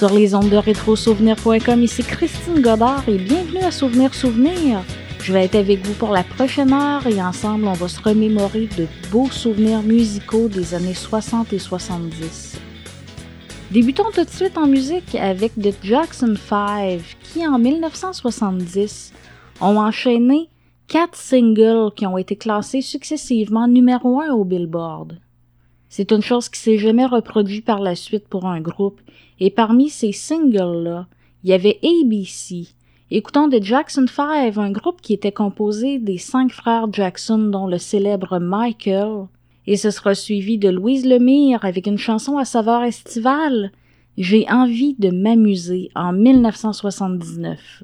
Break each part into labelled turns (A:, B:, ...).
A: Sur les ondes de rétrosouvenir.com, ici Christine Godard et bienvenue à Souvenir Souvenir. Je vais être avec vous pour la prochaine heure et ensemble, on va se remémorer de beaux souvenirs musicaux des années 60 et 70. Débutons tout de suite en musique avec The Jackson 5 qui, en 1970, ont enchaîné quatre singles qui ont été classés successivement numéro un au Billboard. C'est une chose qui s'est jamais reproduite par la suite pour un groupe, et parmi ces singles-là, il y avait ABC. Écoutons The Jackson 5, un groupe qui était composé des cinq frères Jackson dont le célèbre Michael, et ce sera suivi de Louise Lemire avec une chanson à saveur estivale, J'ai envie de m'amuser en 1979.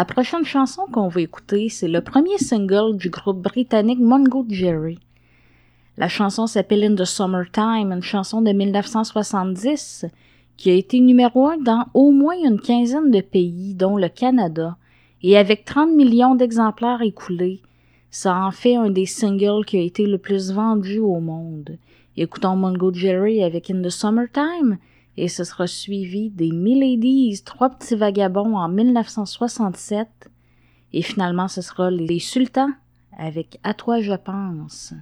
A: La prochaine chanson qu'on va écouter, c'est le premier single du groupe britannique Mungo Jerry. La chanson s'appelle In the Summertime, une chanson de 1970 qui a été numéro un dans au moins une quinzaine de pays, dont le Canada, et avec 30 millions d'exemplaires écoulés, ça en fait un des singles qui a été le plus vendu au monde. Écoutons Mungo Jerry avec In the Summertime, et ce sera suivi des Miladies, Trois petits vagabonds en 1967, et finalement ce sera les Sultans avec À toi je pense.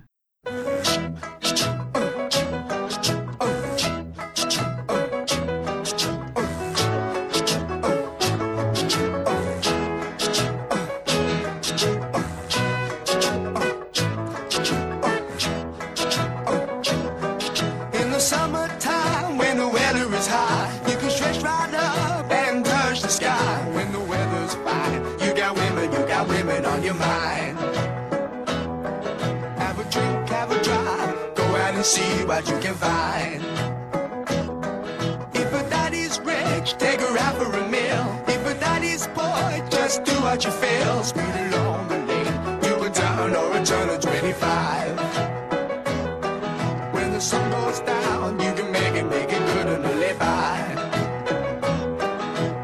B: And see what you can find. If a daddy's rich, take her out for a meal. If a daddy's poor, just do what you feel. Speed along the lane, do a down or a turn of 25. When the sun goes down, you can make it, make it good and live by.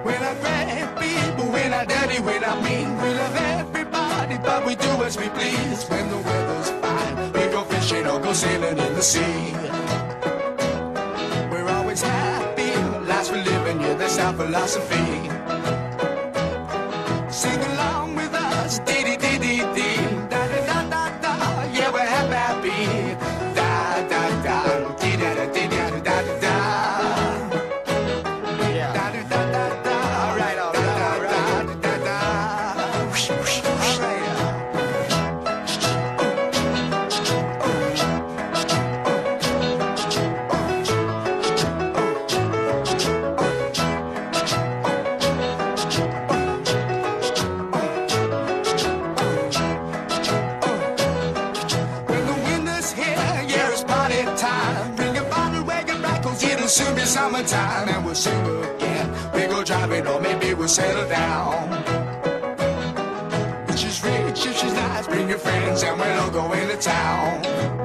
B: When I grab people, when I dirty, when I mean, we love everybody, but we do as we please. When the weather's or go sailing in the sea. We're always happy, lives we're living, yeah, that's our philosophy. We'll settle down. If she's rich, if she's nice, bring your friends, and we'll all go into town.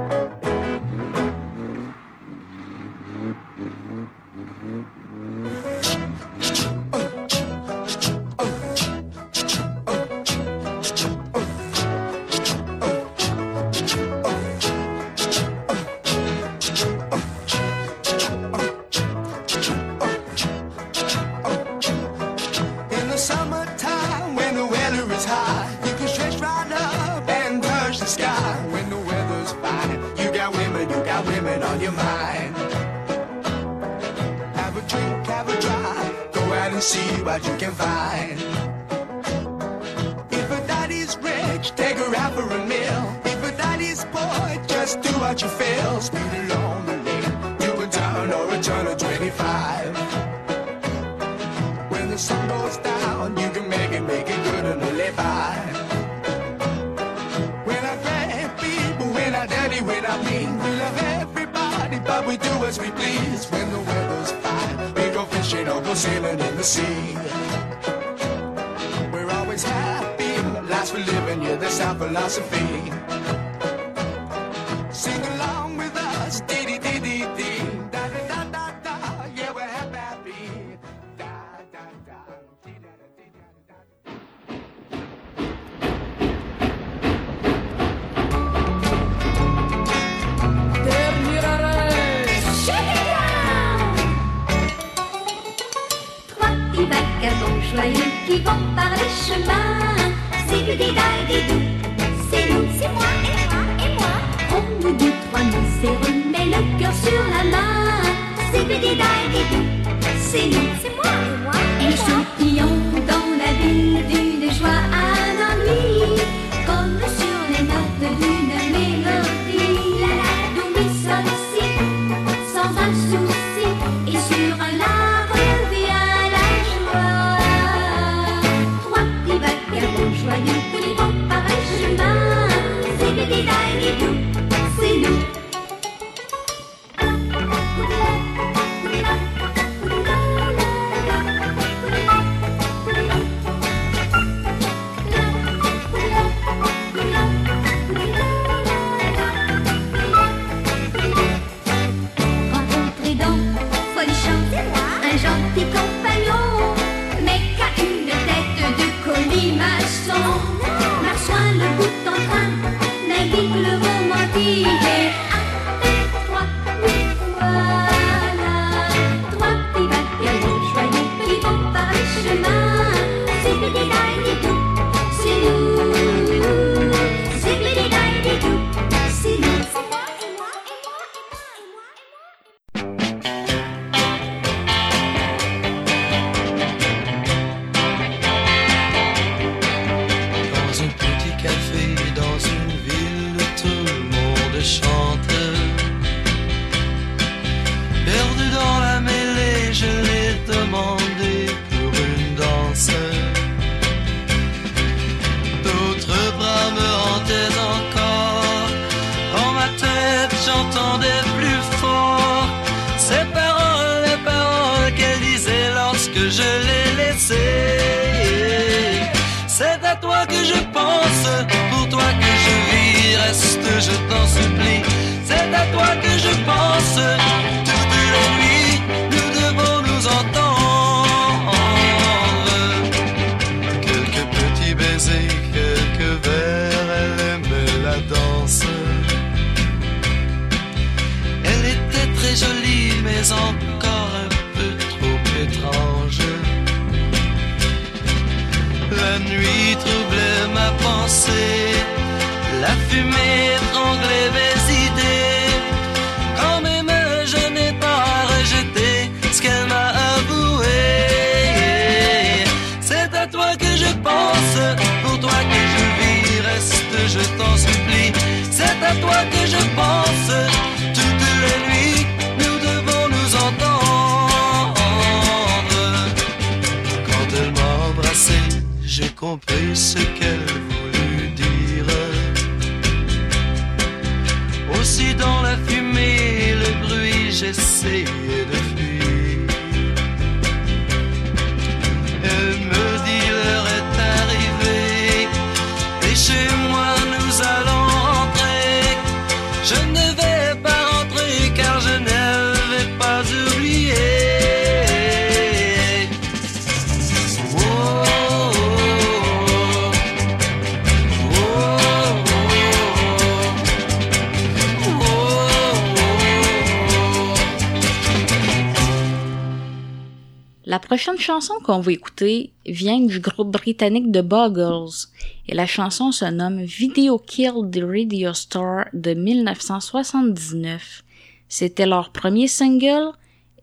A: prochaine chanson qu'on va écouter vient du groupe britannique de Buggles et la chanson se nomme Video Kill the Radio Star de 1979. C'était leur premier single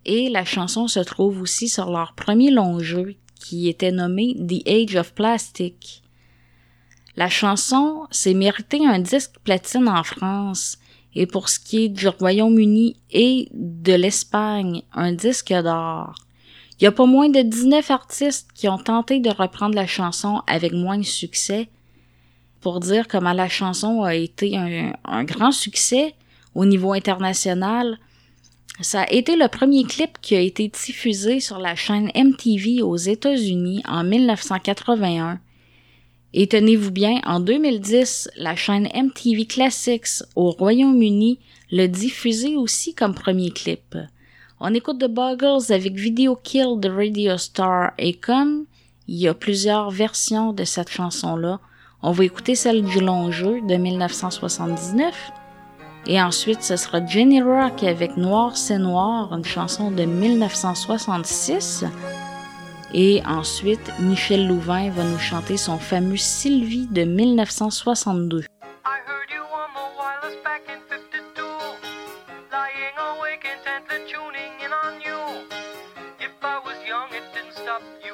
A: et la chanson se trouve aussi sur leur premier long jeu qui était nommé The Age of Plastic. La chanson s'est méritée un disque platine en France et pour ce qui est du Royaume-Uni et de l'Espagne, un disque d'or. Il y a pas moins de 19 artistes qui ont tenté de reprendre la chanson avec moins de succès pour dire comment la chanson a été un, grand succès au niveau international. Ça a été le premier clip qui a été diffusé sur la chaîne MTV aux États-Unis en 1981. Et tenez-vous bien, en 2010, la chaîne MTV Classics au Royaume-Uni le diffusait aussi comme premier clip. On écoute The Buggles avec Video Kill de Radio Star et comme il y a plusieurs versions de cette chanson-là, on va écouter celle du long jeu de 1979 et ensuite ce sera Jenny Rock avec Noir c'est Noir, une chanson de 1966 et ensuite, Michel Louvain va nous chanter son fameux Sylvie de 1962.
C: Ça up.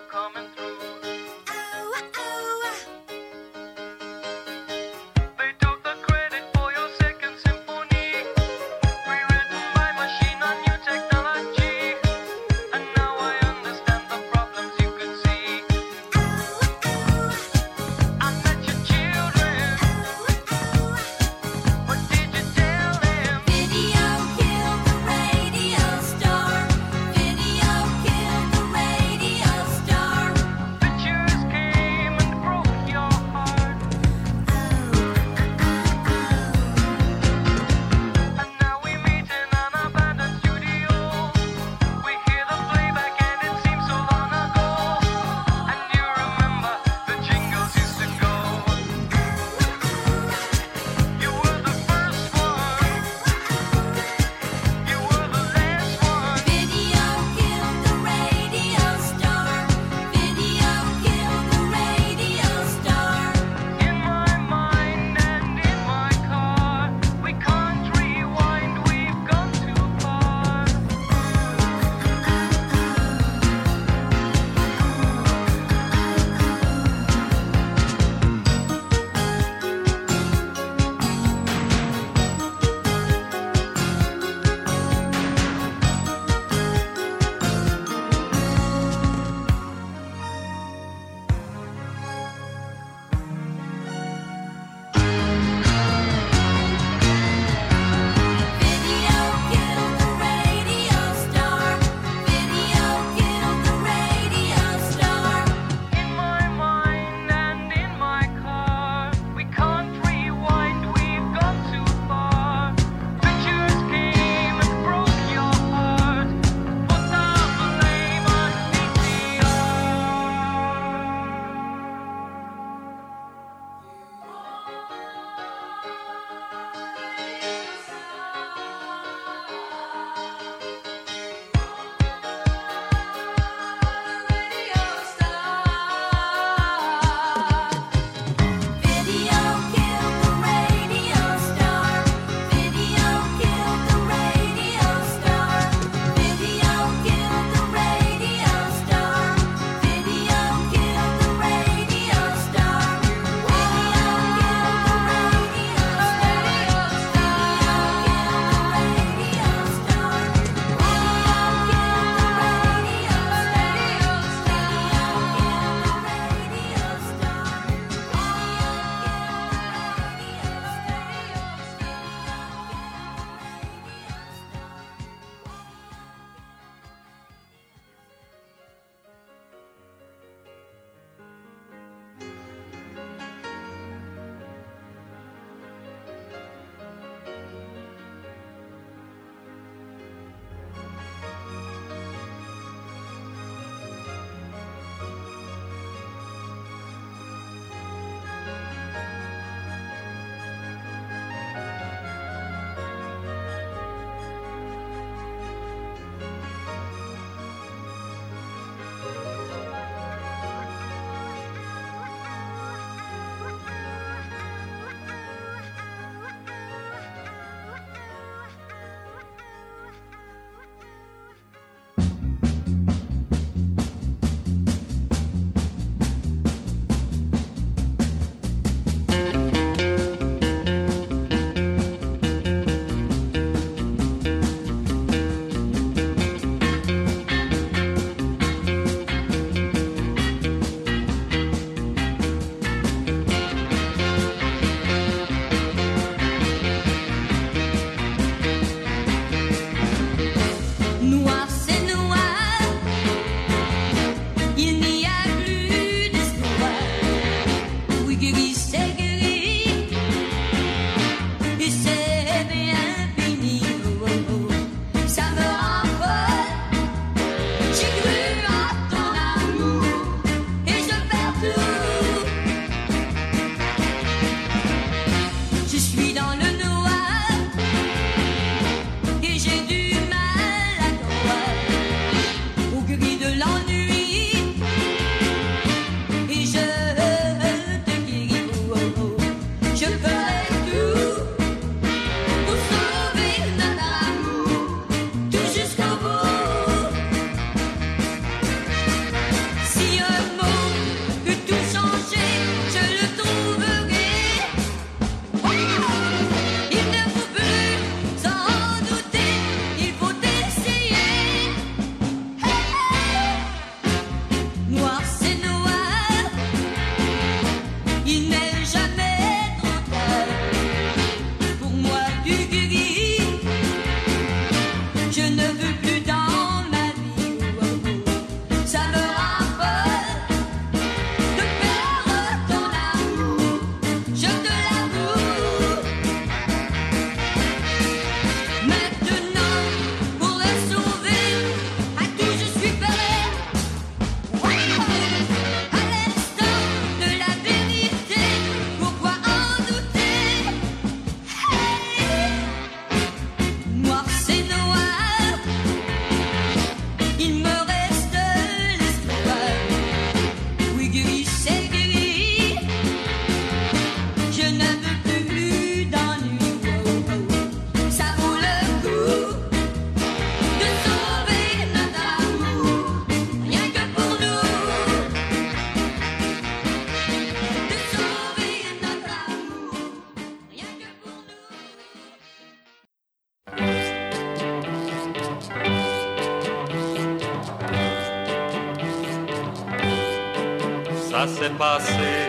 C: S'est passé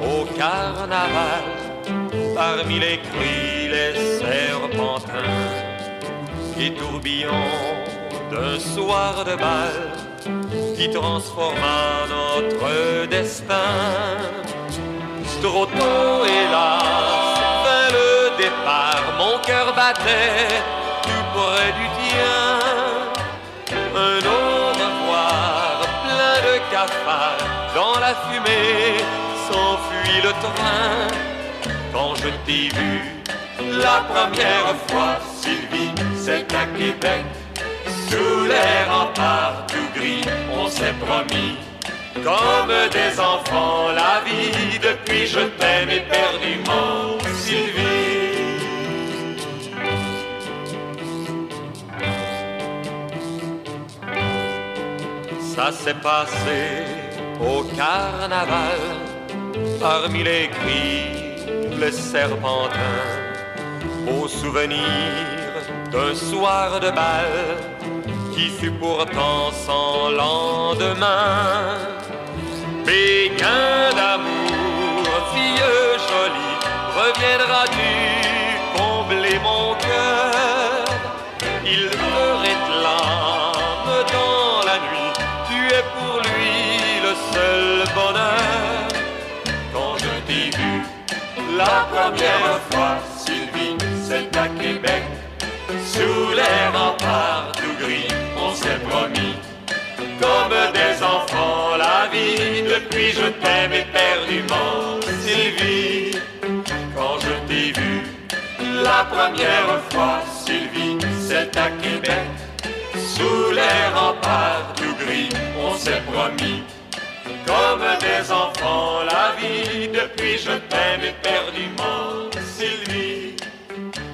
C: au carnaval, parmi les cris, les serpentins, et tourbillons d'un soir de bal qui transforma notre destin. Trop tôt, hélas, fin le départ, mon cœur battait tout près du tien. Un au revoir, plein de cafards, dans la fumée s'enfuit le train. Quand je t'ai vu la première fois, Sylvie, c'est à Québec. Sous les remparts tout gris, on s'est promis comme des enfants la vie. Depuis je t'aime éperdument, Sylvie. Ça s'est passé au carnaval, parmi les cris, les serpentins, au souvenir d'un soir de bal qui fut pourtant sans lendemain. Pékin d'amour, fille jolie, reviendras-tu première fois, Sylvie, c'est à Québec, sous les remparts tout gris, on s'est promis comme des enfants la vie. Depuis je t'aime éperdument, Sylvie. Quand je t'ai vu la première fois, Sylvie, c'est à Québec. Sous les remparts tout gris, on s'est promis. Comme des enfants la vie. Depuis je t'aime éperdument, Sylvie.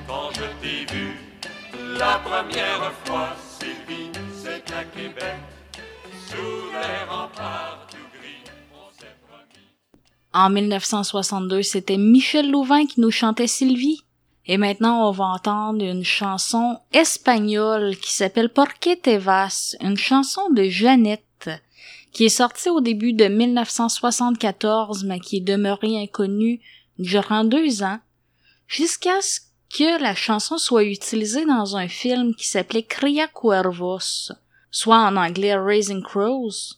C: Quand je t'ai vu la première fois, Sylvie, c'est à Québec. Sous les remparts.
A: En 1962, c'était Michel Louvain qui nous chantait Sylvie. Et maintenant, on va entendre une chanson espagnole qui s'appelle Porque te vas, une chanson de Jeannette, qui est sortie au début de 1974, mais qui est demeurée inconnue durant deux ans, jusqu'à ce que la chanson soit utilisée dans un film qui s'appelait Cria Cuervos, soit en anglais Raising Crows,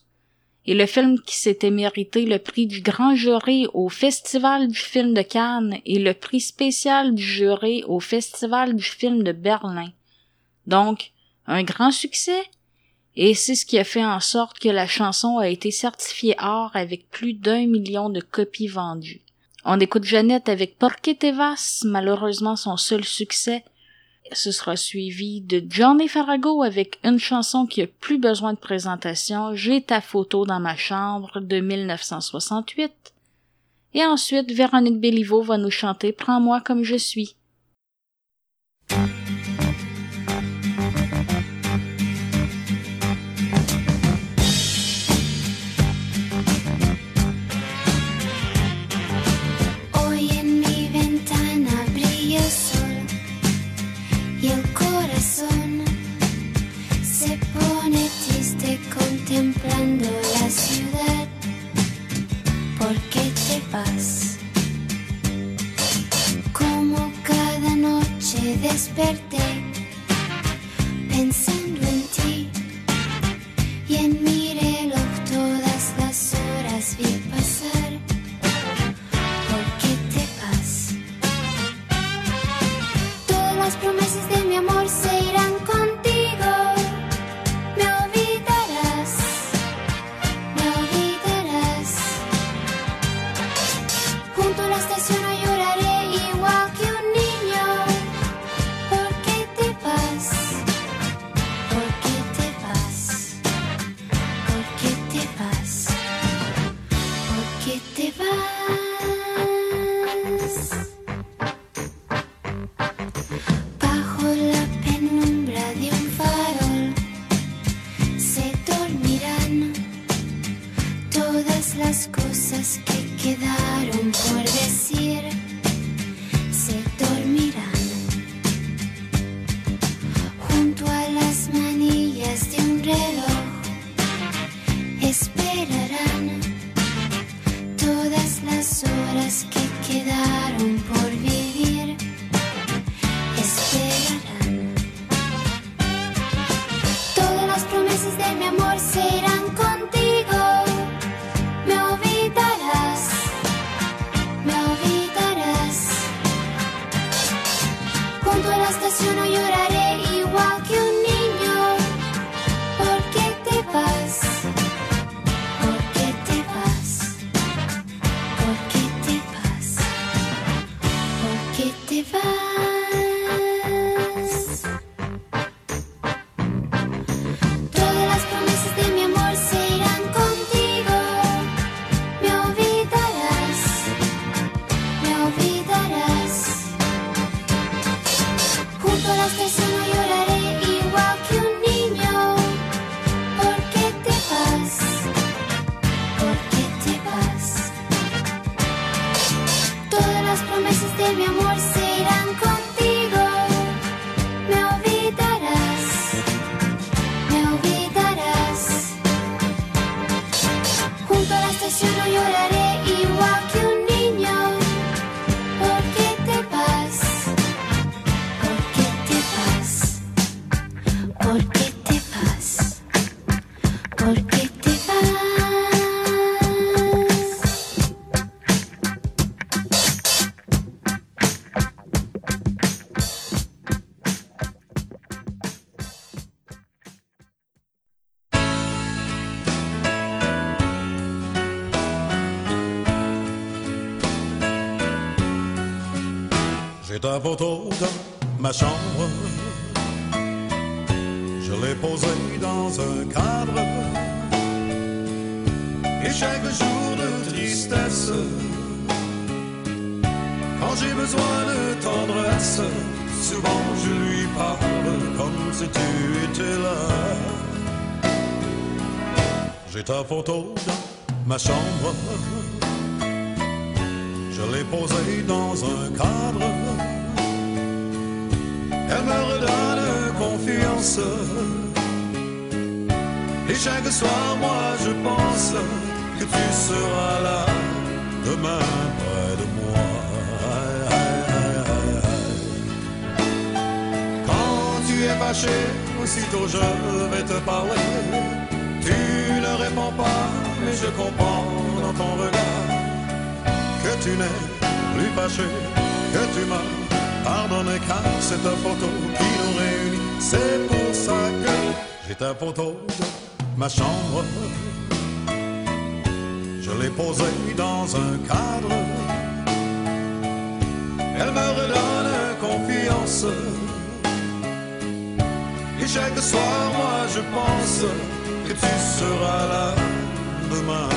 A: et le film qui s'était mérité le prix du grand jury au Festival du film de Cannes et le prix spécial du jury au Festival du film de Berlin. Donc, un grand succès, et c'est ce qui a fait en sorte que la chanson a été certifiée or avec plus d'un million de copies vendues. On écoute Jeannette avec Porque te vas, malheureusement son seul succès, ce sera suivi de Johnny Farago avec une chanson qui a plus besoin de présentation, J'ai ta photo dans ma chambre de 1968. Et ensuite, Véronique Béliveau va nous chanter Prends-moi comme je suis.
D: desperté.
E: Pensé quand j'ai besoin de tendresse, souvent je lui parle comme si tu étais là. J'ai ta photo dans ma chambre. Je l'ai posée dans un cadre. Elle me redonne confiance. Et chaque soir, moi, je pense que tu seras là demain tu es fâché, aussitôt je vais te parler. Tu ne réponds pas, mais je comprends dans ton regard que tu n'es plus fâché, que tu m'as pardonné car c'est ta photo qui nous réunit. C'est pour ça que j'ai ta photo de ma chambre. Je l'ai posée dans un cadre. Elle me redonne confiance. Chaque soir, moi, je pense que tu seras là demain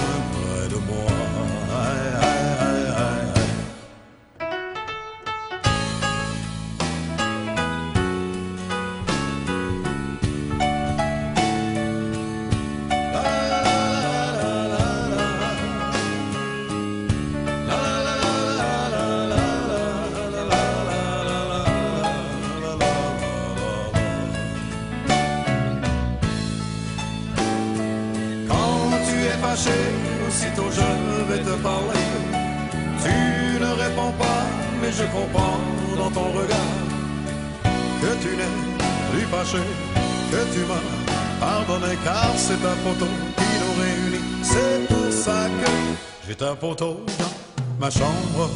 E: photo dans ma chambre.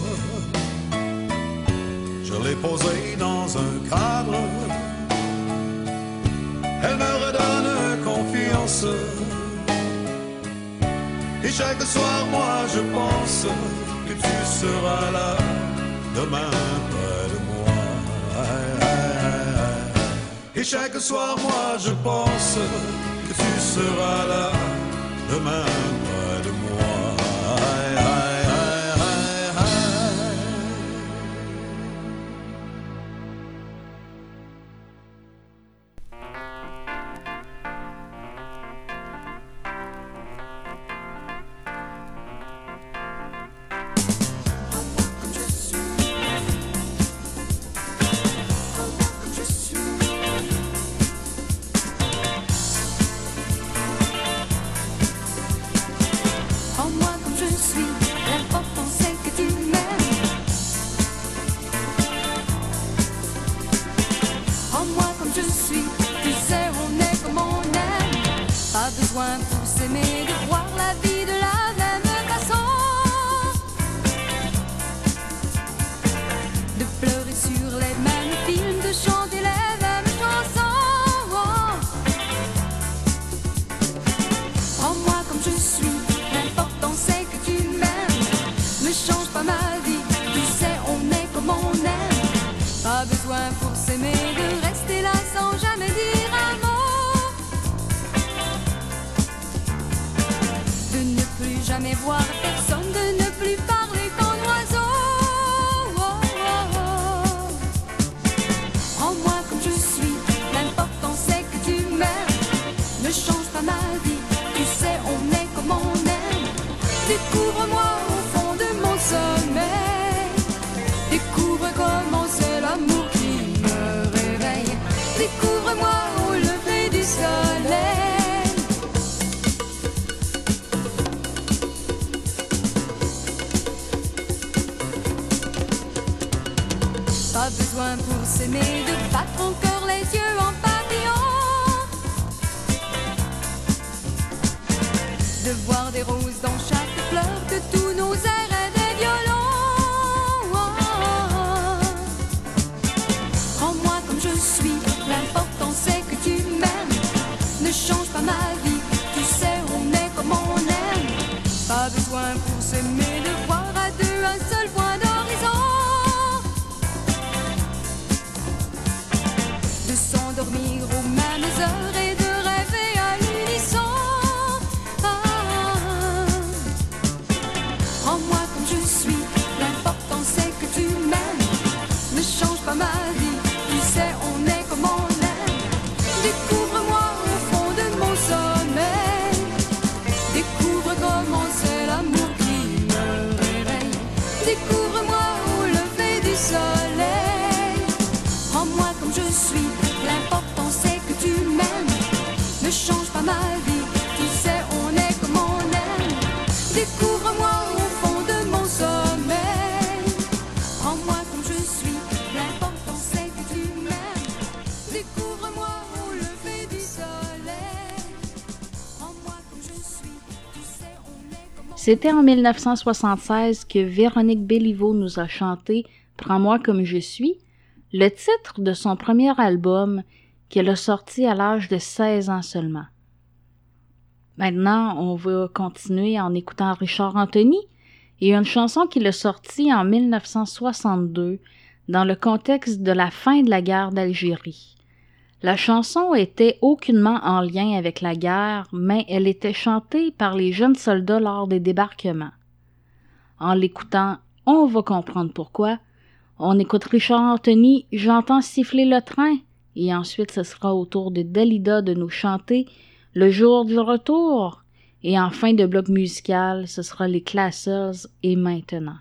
E: Je l'ai posée dans un cadre. Elle me redonne confiance. Et chaque soir, moi, je pense que tu seras là demain près de moi. Et chaque soir, moi, je pense que tu seras là demain
F: tu sais on est comme on aime. Pas besoin pour s'aimer s'aimer de battre encore
G: C'était en 1976 que Véronique Béliveau nous a chanté Prends-moi comme je suis, le titre de son premier album qu'elle a sorti à l'âge de 16 ans seulement. Maintenant, on va continuer en écoutant Richard Anthony et une chanson qu'il a sortie en 1962 dans le contexte de la fin de la guerre d'Algérie. La chanson était aucunement en lien avec la guerre, mais elle était chantée par les jeunes soldats lors des débarquements. En l'écoutant, on va comprendre pourquoi. On écoute Richard Anthony, J'entends siffler le train, et ensuite ce sera au tour de Dalida de nous chanter Le jour du retour, et en fin de bloc musical, ce sera les Classers et maintenant.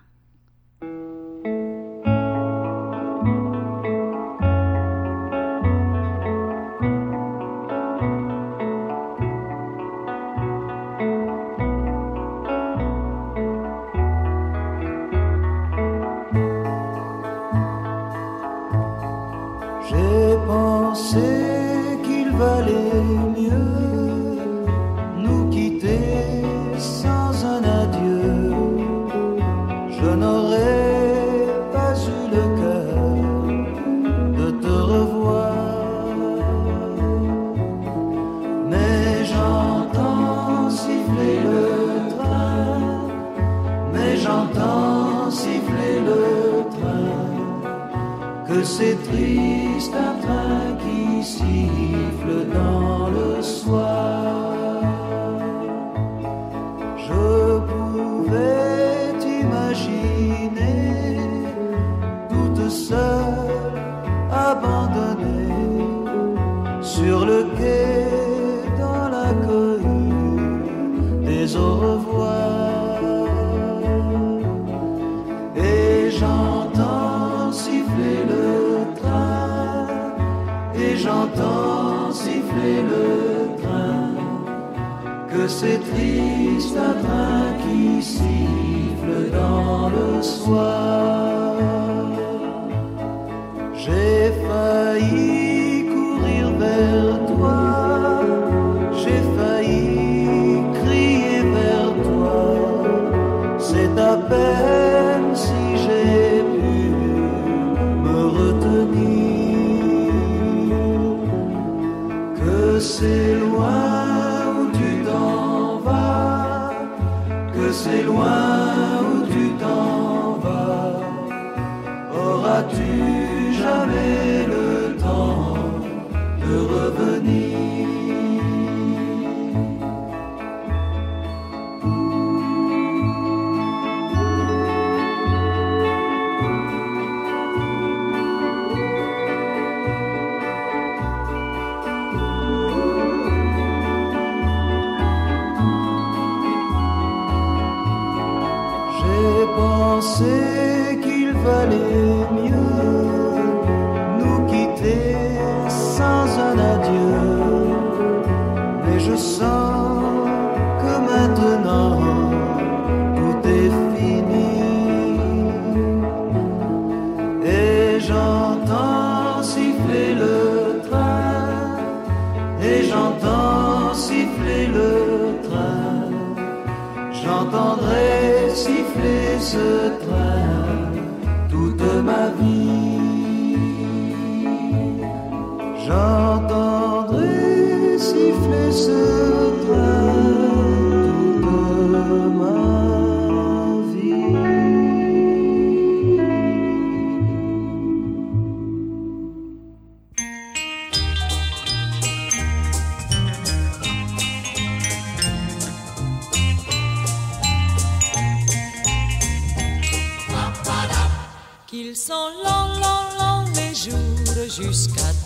H: J'entends siffler le train, et j'entends siffler le train. J'entendrai siffler ce train toute ma vie. J'entendrai siffler ce train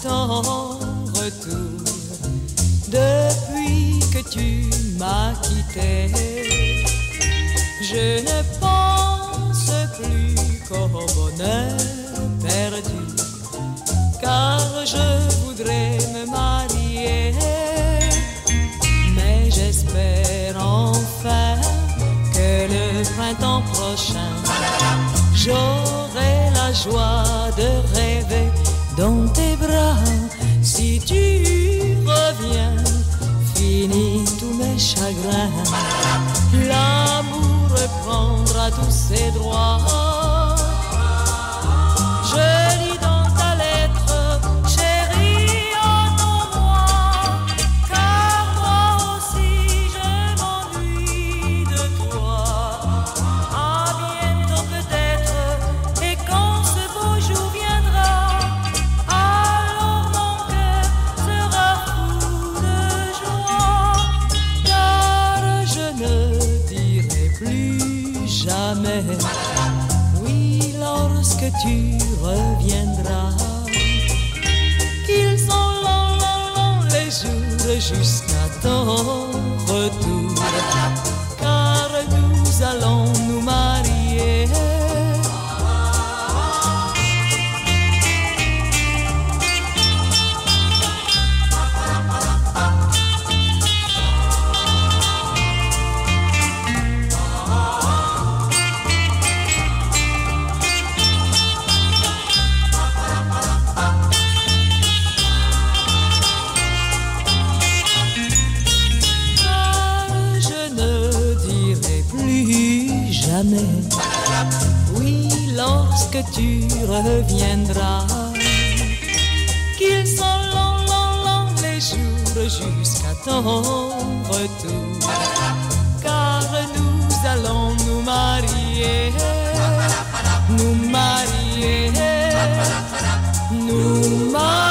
I: ton retour. Depuis que tu m'as quitté, je ne pense plus qu'au bonheur perdu, car je voudrais me marier. Mais j'espère enfin que le printemps prochain, j'aurai la joie de rêver dans tes bras. Si tu reviens, finis tous mes chagrins. L'amour reprendra tous ses droits. Jusqu'à tu reviendras, qu'ils sont longs, longs, longs les jours jusqu'à ton retour. Car nous allons nous marier, nous marier, nous marier.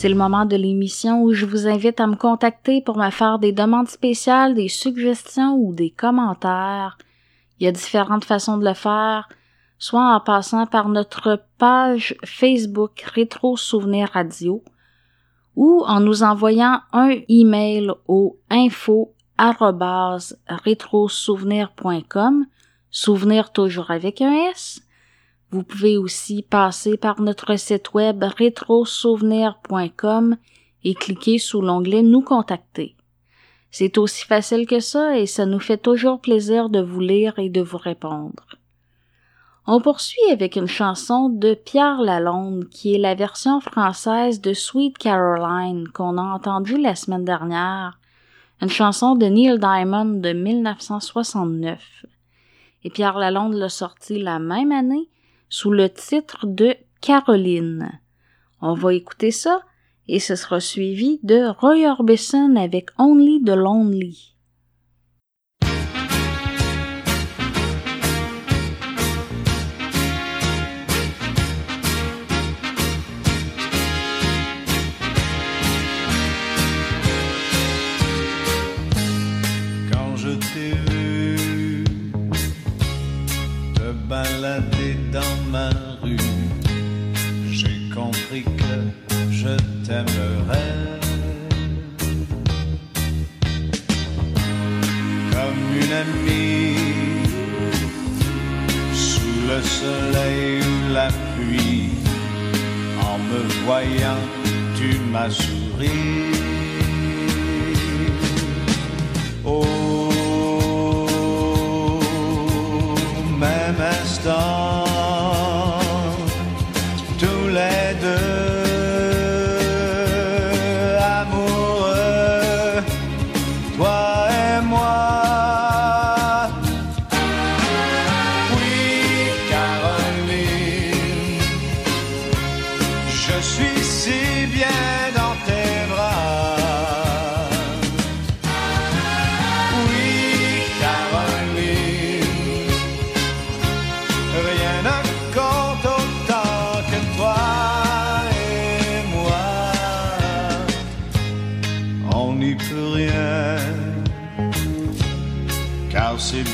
A: C'est le moment de l'émission où je vous invite à me contacter pour me faire des demandes spéciales, des suggestions ou des commentaires. Il y a différentes façons de le faire, soit en passant par notre page Facebook Rétro Souvenir Radio ou en nous envoyant un email au info souvenir toujours avec un S. Vous pouvez aussi passer par notre site web rétrosouvenir.com et cliquer sous l'onglet Nous contacter. C'est aussi facile que ça et ça nous fait toujours plaisir de vous lire et de vous répondre. On poursuit avec une chanson de Pierre Lalonde qui est la version française de Sweet Caroline qu'on a entendue la semaine dernière, une chanson de Neil Diamond de 1969. Et Pierre Lalonde l'a sortie la même année sous le titre de Caroline. On va écouter ça et ce sera suivi de Roy Orbison avec Only the Lonely.
J: T'aimerais. Comme une amie, sous le soleil ou la pluie, en me voyant, tu m'as souri. Au même instant,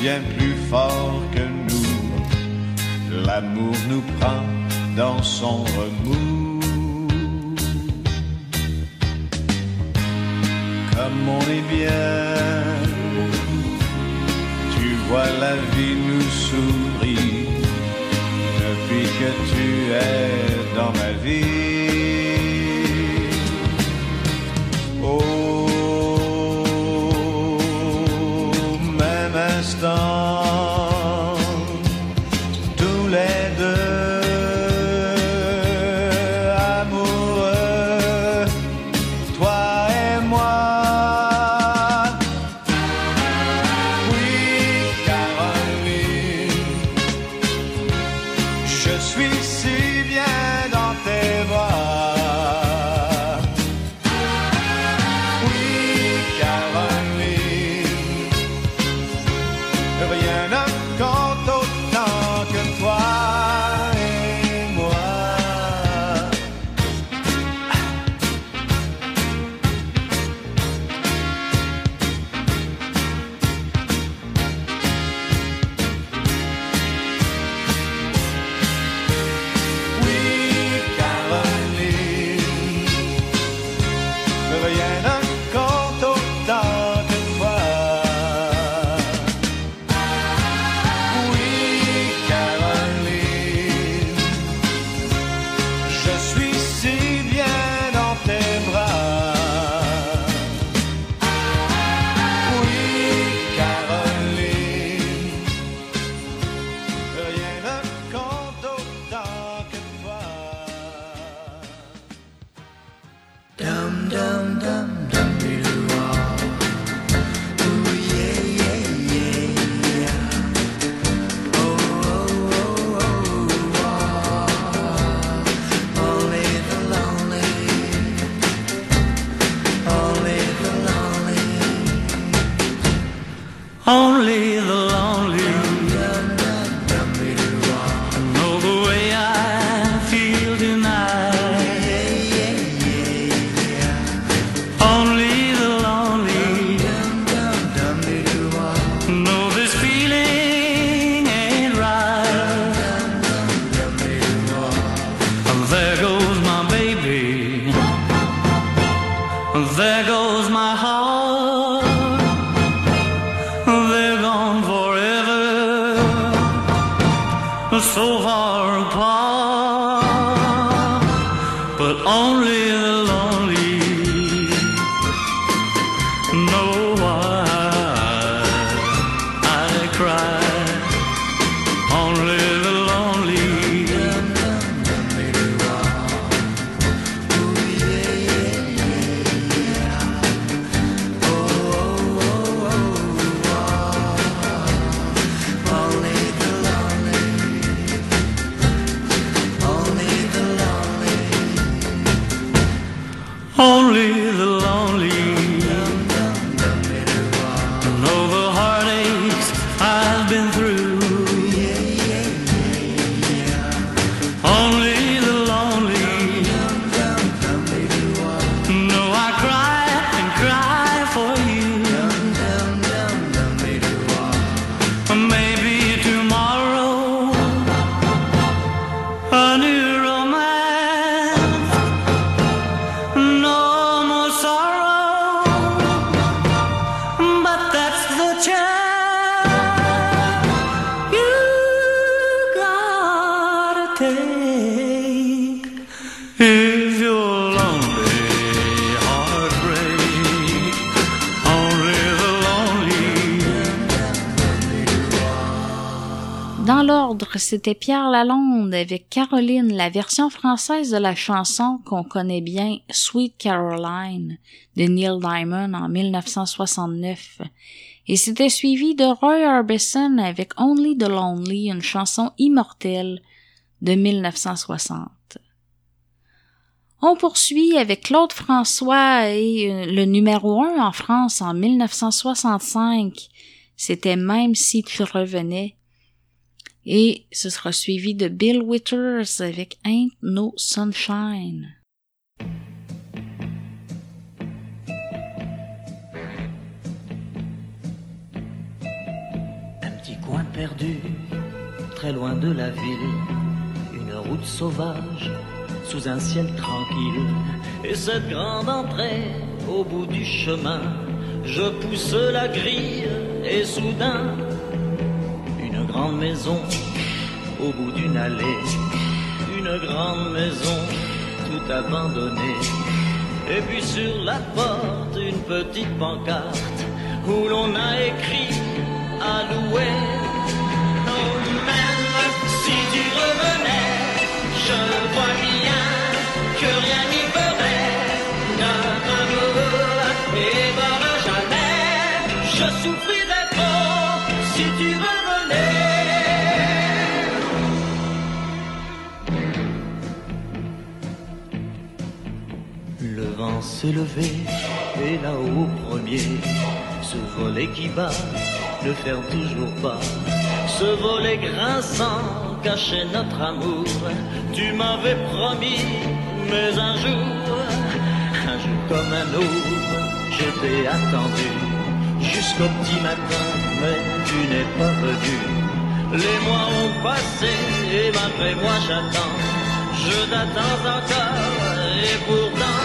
J: bien plus fort que nous. L'amour nous prend dans son remous. Comme on est bien, tu vois la vie nous sourit depuis que tu es dans ma vie.
K: So far apart.
A: C'était Pierre Lalonde avec Caroline, la version française de la chanson qu'on connaît bien, Sweet Caroline, de Neil Diamond en 1969. Et c'était suivi de Roy Orbison avec Only the Lonely, une chanson immortelle de 1960. On poursuit avec Claude François et euh, le numéro 1 en France en 1965. C'était Même si tu revenais. Et ce sera suivi de Bill Withers avec Ain't No Sunshine.
L: Un petit coin perdu, très loin de la ville, une route sauvage, sous un ciel tranquille, et cette grande entrée au bout du chemin, je pousse la grille, et soudain, grande maison au bout d'une allée, une grande maison tout abandonnée, et puis sur la porte une petite pancarte où l'on a écrit à louer. Oh, même si tu revenais, je vois bien que rien n'y ferait. Notre amour n'évolera jamais. Je souffrirais trop si tu Le vent s'est levé et là-haut au premier, ce volet qui bat ne ferme toujours pas. Ce volet grinçant cachait notre amour. Tu m'avais promis, mais un jour, un jour comme un autre, je t'ai attendu jusqu'au petit matin, mais tu n'es pas venu. Les mois ont passé et malgré moi j'attends. Je t'attends encore et pourtant,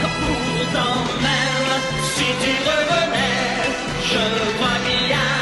L: pourtant même si tu revenais, je crois bien que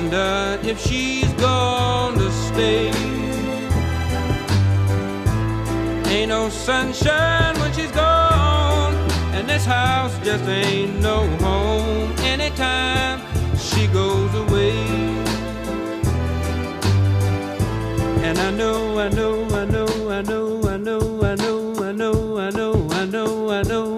M: Wonder if she's gonna stay. Ain't no sunshine when she's gone, and this house just ain't no home anytime she goes away. And I know, I know, I know, I know, I know, I know, I know, I know, I know, I know,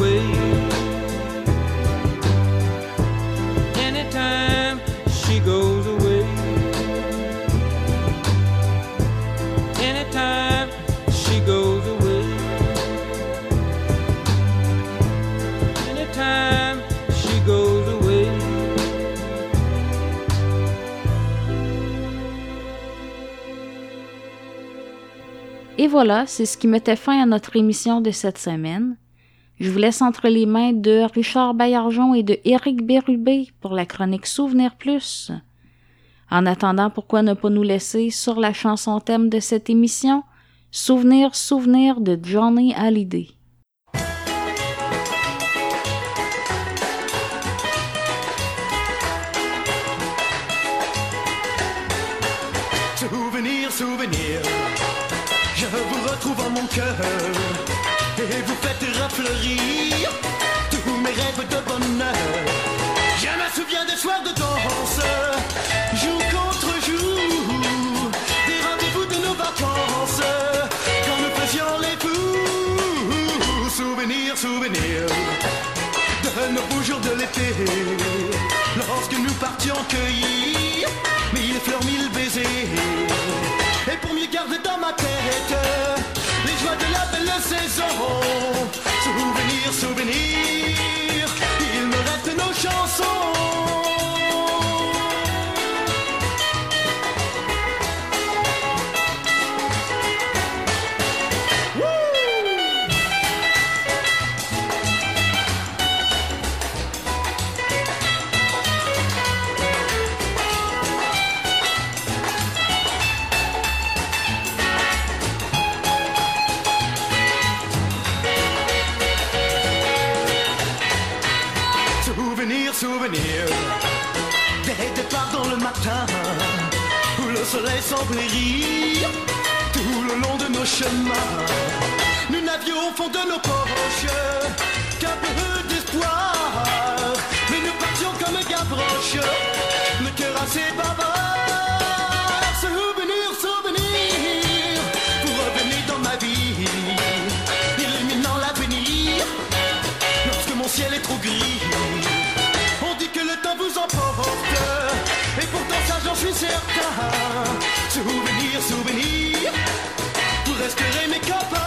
A: Voilà, c'est ce qui mettait fin à notre émission de cette semaine. Je vous laisse entre les mains de Richard Baillargeon et de Éric Bérubé pour la chronique Souvenir Plus. En attendant, pourquoi ne pas nous laisser sur la chanson thème de cette émission, Souvenir, Souvenir de Johnny Hallyday?
N: Et vous faites refleurir tous mes rêves de bonheur. Je me souviens des soirs de danse, jour contre jour, des rendez-vous de nos vacances, quand nous faisions les fous. Souvenir, souvenir de nos beaux jours de l'été, lorsque nous partions cueillir mille fleurs, mille baisers. Et pour mieux garder dans ma tête de la belle saison. Souvenir, souvenir, il me reste nos chansons. Soleil semblait rire Tout le long de nos chemins. Nous n'avions au fond de nos poches Qu'un peu d'espoir. Mais nous partions comme Gavroche Le cœur assez bavard suis certain. Souvenir, souvenir. Vous resterez mes copains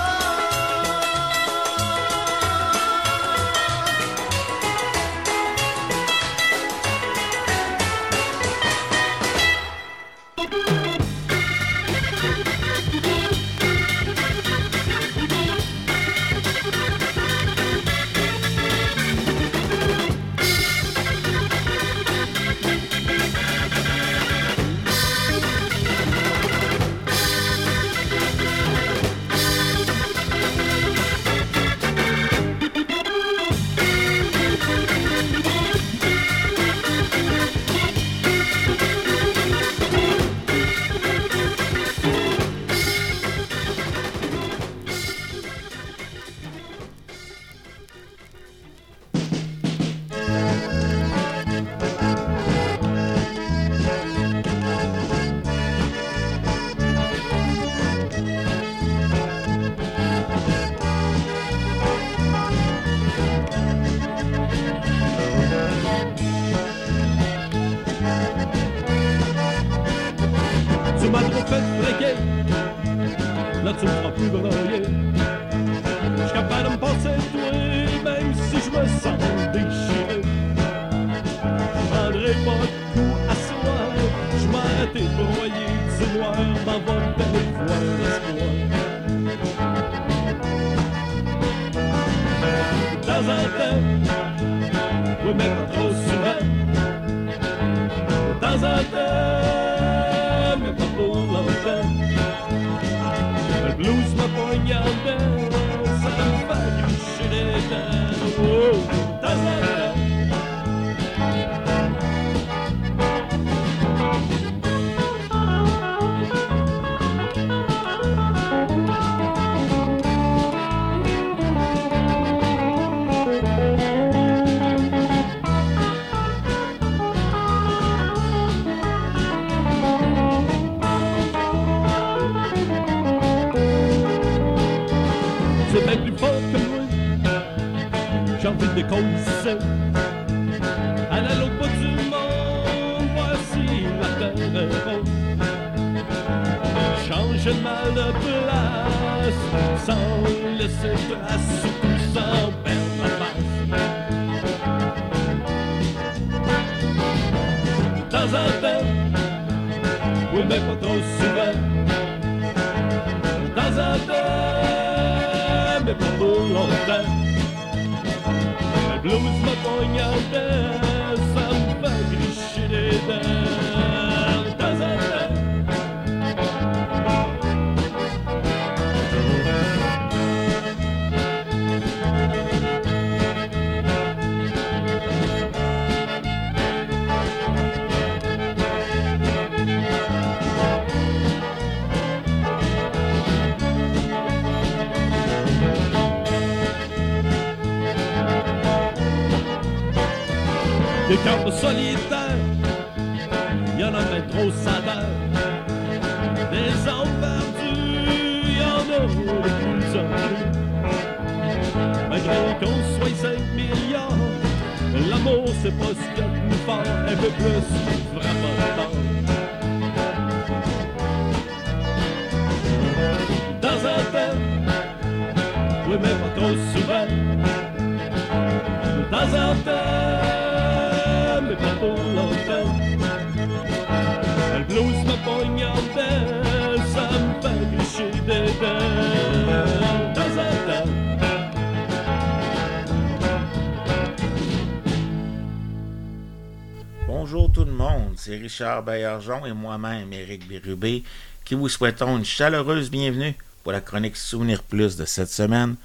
O: c'est
P: Richard Baillargeon et moi-même, Éric Bérubé, qui vous souhaitons une chaleureuse bienvenue pour la chronique Souvenir Plus de cette semaine.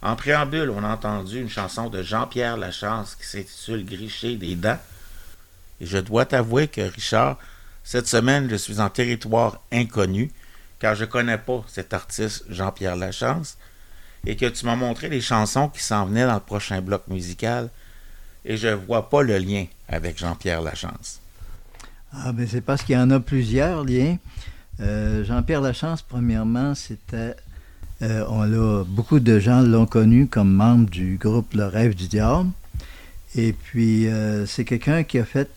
P: En préambule, on a entendu une chanson de Jean-Pierre Lachance qui s'intitule Gricher des dents. Et je dois t'avouer que Richard, cette semaine, je suis en territoire inconnu, car je connais pas cet artiste Jean-Pierre Lachance, et que tu m'as montré les chansons qui s'en venaient dans le prochain bloc musical, et je vois pas le lien avec Jean-Pierre Lachance.
Q: Ah, ben c'est parce qu'il y en a plusieurs liens. Euh, Jean-Pierre Lachance, premièrement, c'était. euh, on l'a, beaucoup de gens l'ont connu comme membre du groupe Le Rêve du Diable. Et puis, euh, c'est quelqu'un qui a fait.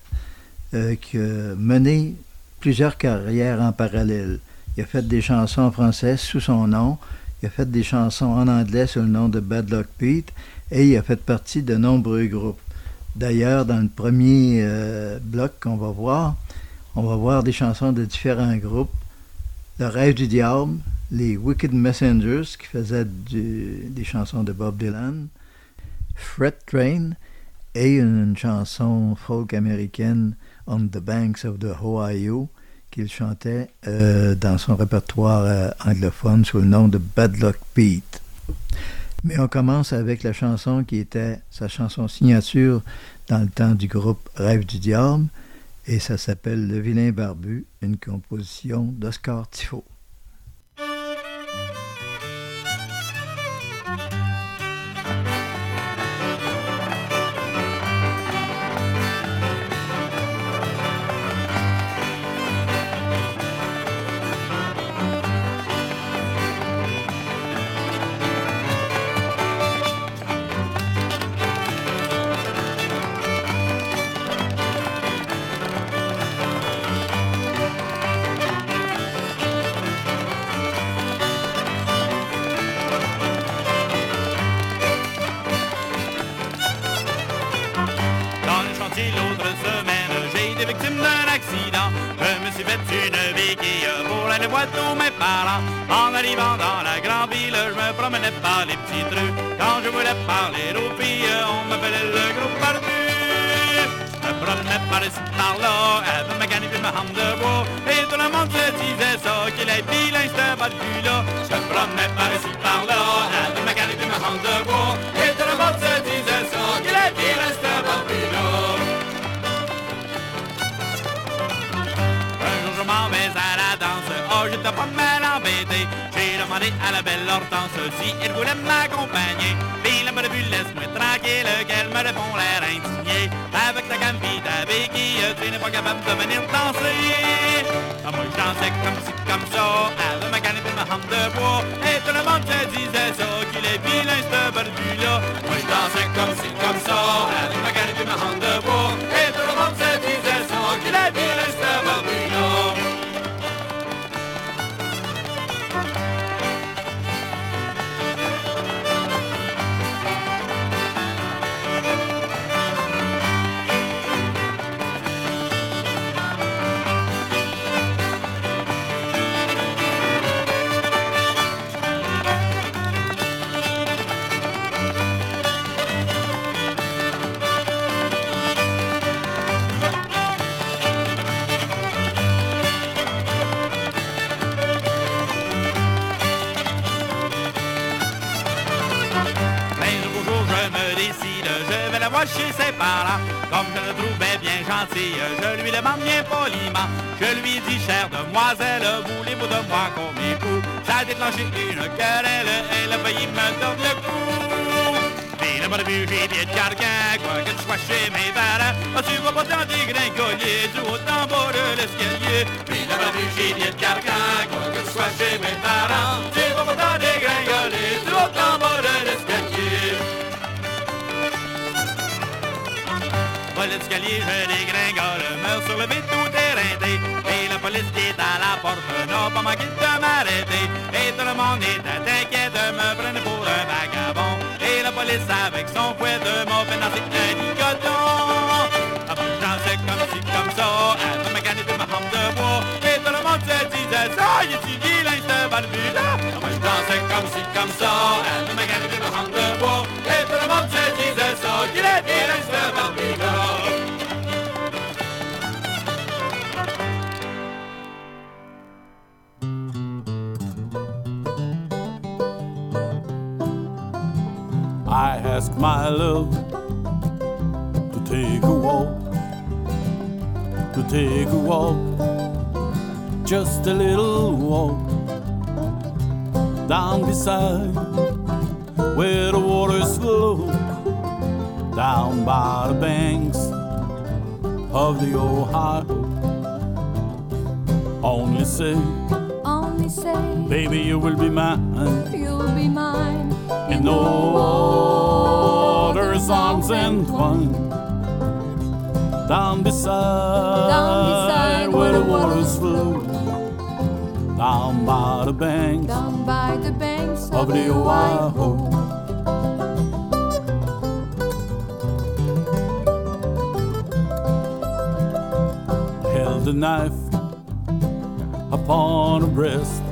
Q: qui a mené plusieurs carrières en parallèle. Il a fait des chansons en français sous son nom. Il a fait des chansons en anglais sous le nom de Bad Luck Pete. Et il a fait partie de nombreux groupes. D'ailleurs, dans le premier bloc qu'on va voir, on va voir des chansons de différents groupes. Le Rêve du Diable, les Wicked Messengers, qui faisaient des chansons de Bob Dylan, Fret Train, et une chanson folk américaine, On the Banks of the Ohio, qu'il chantait euh, dans son répertoire euh, anglophone sous le nom de Bad Luck Pete. Mais on commence avec la chanson qui était sa chanson signature dans le temps du groupe Rêve du Diable, et ça s'appelle Le Vilain Barbu, une composition d'Oscar Tifo.
R: Demandé à la belle Hortense si elle voulait m'accompagner. Puis la me vu laisse-moi tranquille, qu'elle me répond l'air indigné. Avec ta gamme pis ta béquille, tu n'es pas capable de venir danser. Ah, Moi je dansais comme ci, comme ça, avec ma canne et ma hampe de bois. Et tout le monde se disait ça, qu'il est vilain ce barbu-là Moi je dansais comme ci, Comme je le trouvais bien gentil, je lui demande bien poliment. Je lui dis, chère demoiselle, voulez-vous de moi comme époux? Ça a une querelle, elle a failli me donner le coup. Puis le barbu, j'ai bien de carcan, quoi que tu sois chez mes parents. Tu vas pas t'en dégringoler du haut bas de l'escalier. Puis le barbu, j'ai bien de quoi que tu sois chez mes parents. L'escalier, je dégringole, meurs sur le vide tout. Et la police qui est à la porte n'a pas manqué de m'arrêter. Et tout le monde était inquiet de me prendre pour un vagabond. Et la police avec son fouet de fait danser un nicoton. J'en sais comme ci, comme ça, avec ma canne et ma hampe de bois. Et tout le monde se disait ça, il est vilain ce barbu-là. Ah, moi, j'en sais comme ci, comme ça, avec ma
O: ask my love to take a walk, to take a walk, just a little walk down beside where the waters flow, down by the banks of the Ohio. Only say,
S: Only say
O: baby, you will be mine.
S: you'll be mine
O: in the water's arms entwined. Down beside,
S: Down beside
O: where the waters flow, down by the banks
S: down by the banks
O: of the Ohio. Held a knife upon her breast,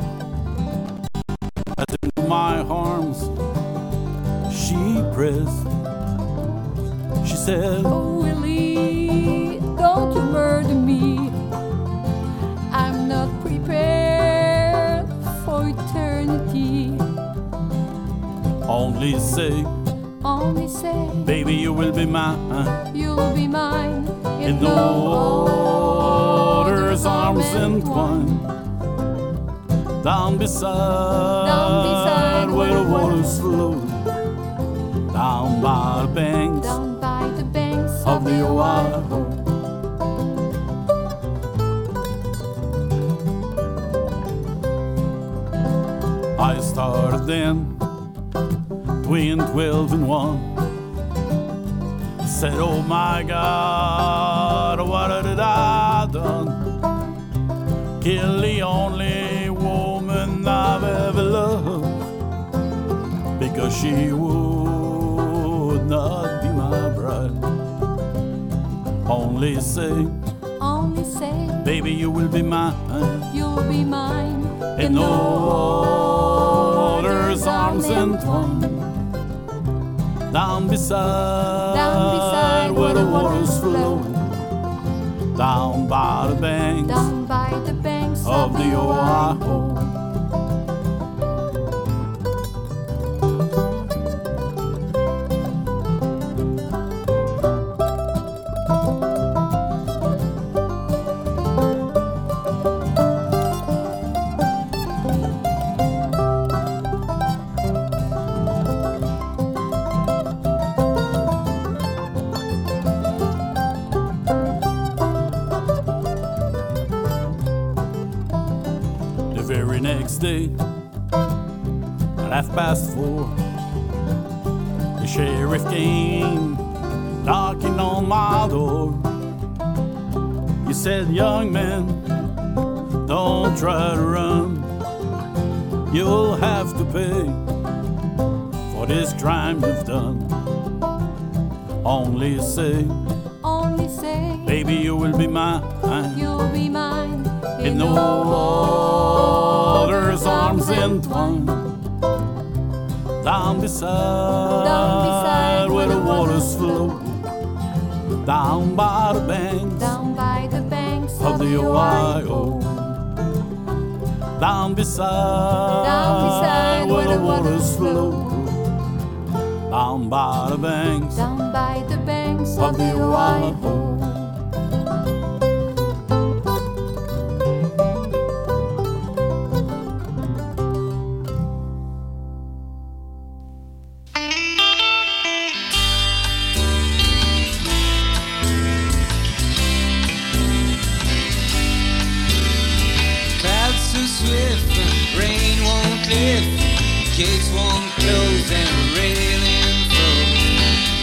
O: Said,
S: Oh Willie, don't you murder me. I'm not prepared for eternity.
O: Only say,
S: Only say
O: baby, you will be mine.
S: you'll be mine
O: In the water's arms entwined. Down beside,
S: Down beside
O: where the waters flow. Down by of the Ohio. I started then, between twelve and one. Said, Oh my God, what did I done? Kill the only woman I've ever loved because she would Only say,
F: Only say
O: baby, you will be mine.
F: you'll be mine.
O: In no other's arms entwined. Down beside,
F: Down beside
O: where the waters flow. Down by the banks
F: Down by the banks
O: of the Ohio. Very next day, at half past four, the sheriff came knocking on my door. He said, Young man, don't try to run. You'll have to pay for this crime you've done. Only say,
F: Only say
O: baby, you will be mine.
F: you'll be mine.
O: In no other's arms entwined. Down beside,
F: Down beside
O: where the waters flow. Down by the banks
F: Down by the banks
O: of the Ohio. Down beside,
F: Down beside
O: where the waters flow. Down by the banks
F: Down by the banks
O: of the Ohio.
G: Gates won't close, and railing flow.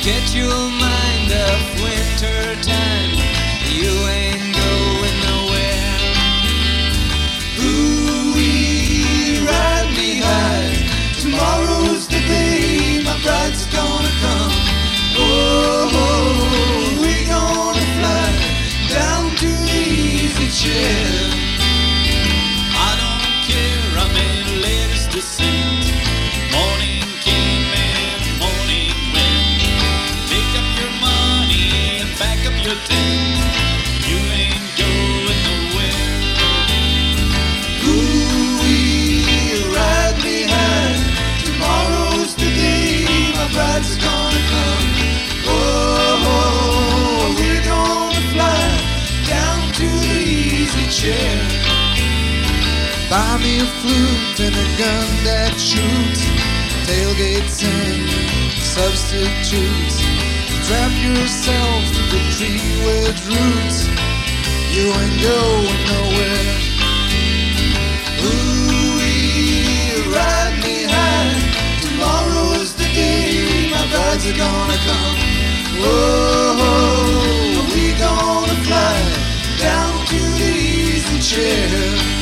G: Get your Buy me a flute and a gun that shoots. Tailgates and substitutes. Trap yourself to the tree with roots. You ain't going nowhere. Ooh, ride me high. Tomorrow's the day my brides are gonna come. Whoa, we gonna fly down to the easy chair.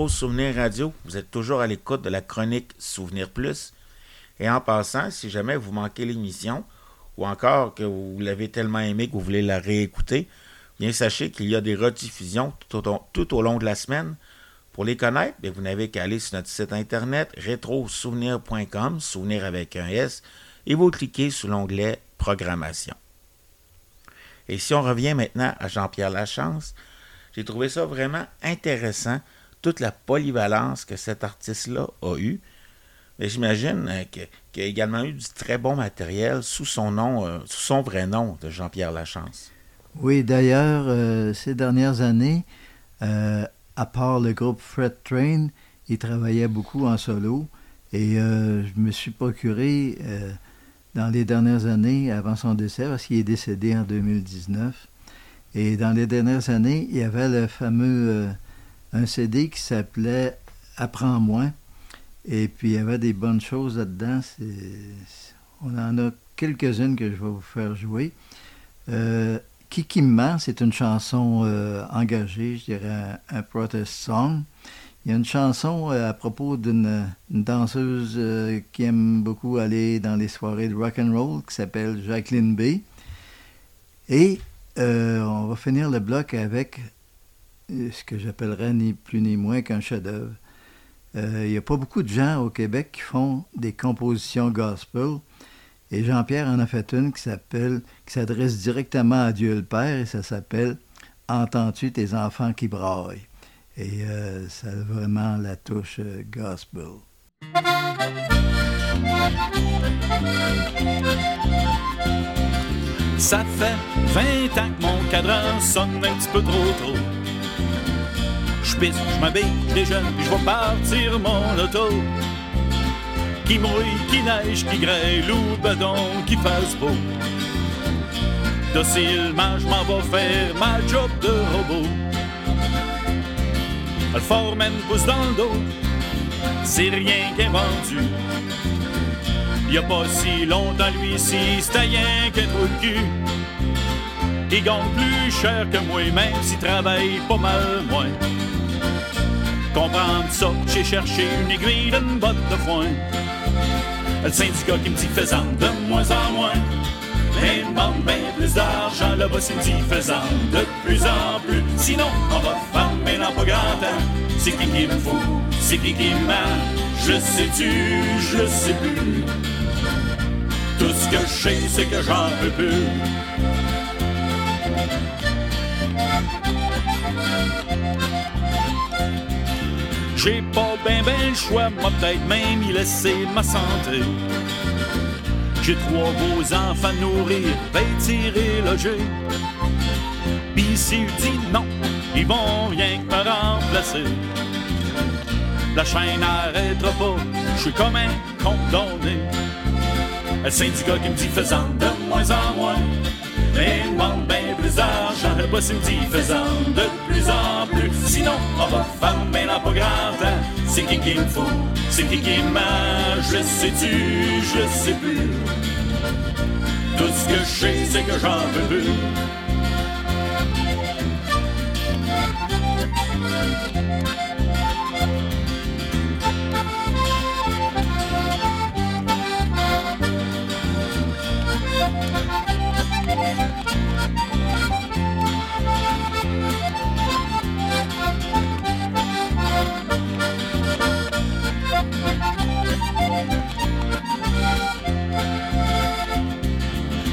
P: Rétro Souvenir Radio, vous êtes toujours à l'écoute de la chronique Souvenir Plus. Et en passant, si jamais vous manquez l'émission, ou encore que vous l'avez tellement aimé que vous voulez la réécouter, bien sachez qu'il y a des rediffusions tout au, tout au long de la semaine. Pour les connaître, bien, vous n'avez qu'à aller sur notre site internet rétrosouvenir.com, souvenir avec un S, et vous cliquez sur l'onglet Programmation. Et si on revient maintenant à Jean-Pierre Lachance, j'ai trouvé ça vraiment intéressant, toute la polyvalence que cet artiste-là a eue. Mais j'imagine euh, qu'il a également eu du très bon matériel sous son nom, euh, sous son vrai nom de Jean-Pierre Lachance.
Q: Oui, d'ailleurs, euh, ces dernières années, à part le groupe Fred Train, il travaillait beaucoup en solo. Et je me suis procuré dans les dernières années, avant son décès, parce qu'il est décédé en 2019. Et dans les dernières années, il y avait le fameux un CD qui s'appelait Apprends-moi. Et puis il y avait des bonnes choses là-dedans. On en a quelques-unes que je vais vous faire jouer. Euh, Kiki me ment, c'est une chanson euh, engagée, je dirais un, protest song. Il y a une chanson euh, à propos d'une une danseuse euh, qui aime beaucoup aller dans les soirées de rock and roll qui s'appelle Jacqueline B. Et on va finir le bloc avec ce que j'appellerais ni plus ni moins qu'un chef-d'œuvre. Euh, il n'y a pas beaucoup de gens au Québec qui font des compositions gospel. Et Jean-Pierre en a fait une qui s'appelle, qui s'adresse directement à Dieu le Père et ça s'appelle Entends-tu tes enfants qui braillent? Et euh, ça a vraiment la touche euh, gospel.
T: Ça fait 20 ans que mon cadran sonne un petit peu trop tôt. Je pisse, je m'habille, je je vais partir mon auto. Qui mouille, qui neige, qui grêle ou bedon, qui fasse beau. Docilement, je m'en vais faire ma job de robot. Le foreman pousse dans le dos, c'est rien qu'un vendu. Y a pas si longtemps, lui, si c'était rien qu'un trou de cul. Il gagne plus cher que moi, même s'il travaille pas mal moins. Comprendre ça, j'ai cherché une aiguille d'une botte de foin. Le syndicat qui me dit faisant de moins en moins. Mais demande bien plus d'argent, le boss me dit faisant de plus en plus. Sinon, on va fermer dans pas grand. C'est qui qui me fout, c'est qui qui me. Je sais-tu, je sais plus. Tout ce que je sais, c'est que j'en peux plus. J'ai pas ben ben le choix, moi peut-être même y laisser ma santé. J'ai trois beaux enfants à nourrir, vêtir et loger.
U: Pis s'il dit non, ils vont rien que me remplacer. La chaîne n'arrêtera pas, je suis comme un condamné. Le syndicat qui me dit faisant de moins en moins. Mais demande bien plus d'argent, le boss il me dit faisant de plus en plus. Sinon, on va fermer là pas temps. C'est qui qui me faut, c'est qui qui m'a, je sais-tu, je sais plus. Tout ce que je sais, c'est que j'en veux plus.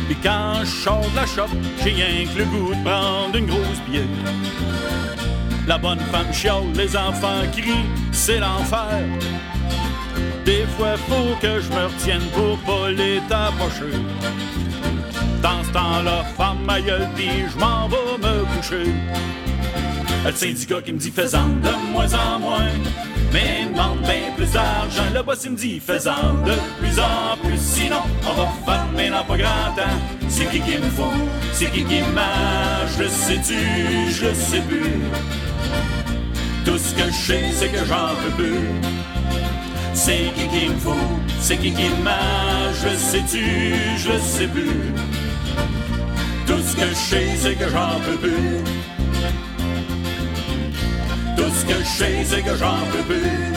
U: Puis quand je sors la shop, j'ai rien que le goût de prendre une grosse bière. La bonne femme chiale, les enfants crient, c'est l'enfer. Des fois, faut que je me retienne pour pas les tapocher. Dans ce temps-là, femme ma gueule, pis je m'en vais me coucher. Le syndicat qui me dit faisant de moins en moins. Mais demande bien plus d'argent. Le boss il me dit faisant de plus en plus. Sinon, on va fermer dans pas grand temps. C'est qui qui me faut, c'est qui qui m'a. Je le sais-tu, je le sais plus. Tout ce que je sais, c'est que j'en peux plus. C'est qui qui me faut, c'est qui qui m'a. Je le sais-tu, je le sais plus. Tout ce que je sais, c'est que j'en peux plus. Tout ce que je sais, c'est que j'en peux plus.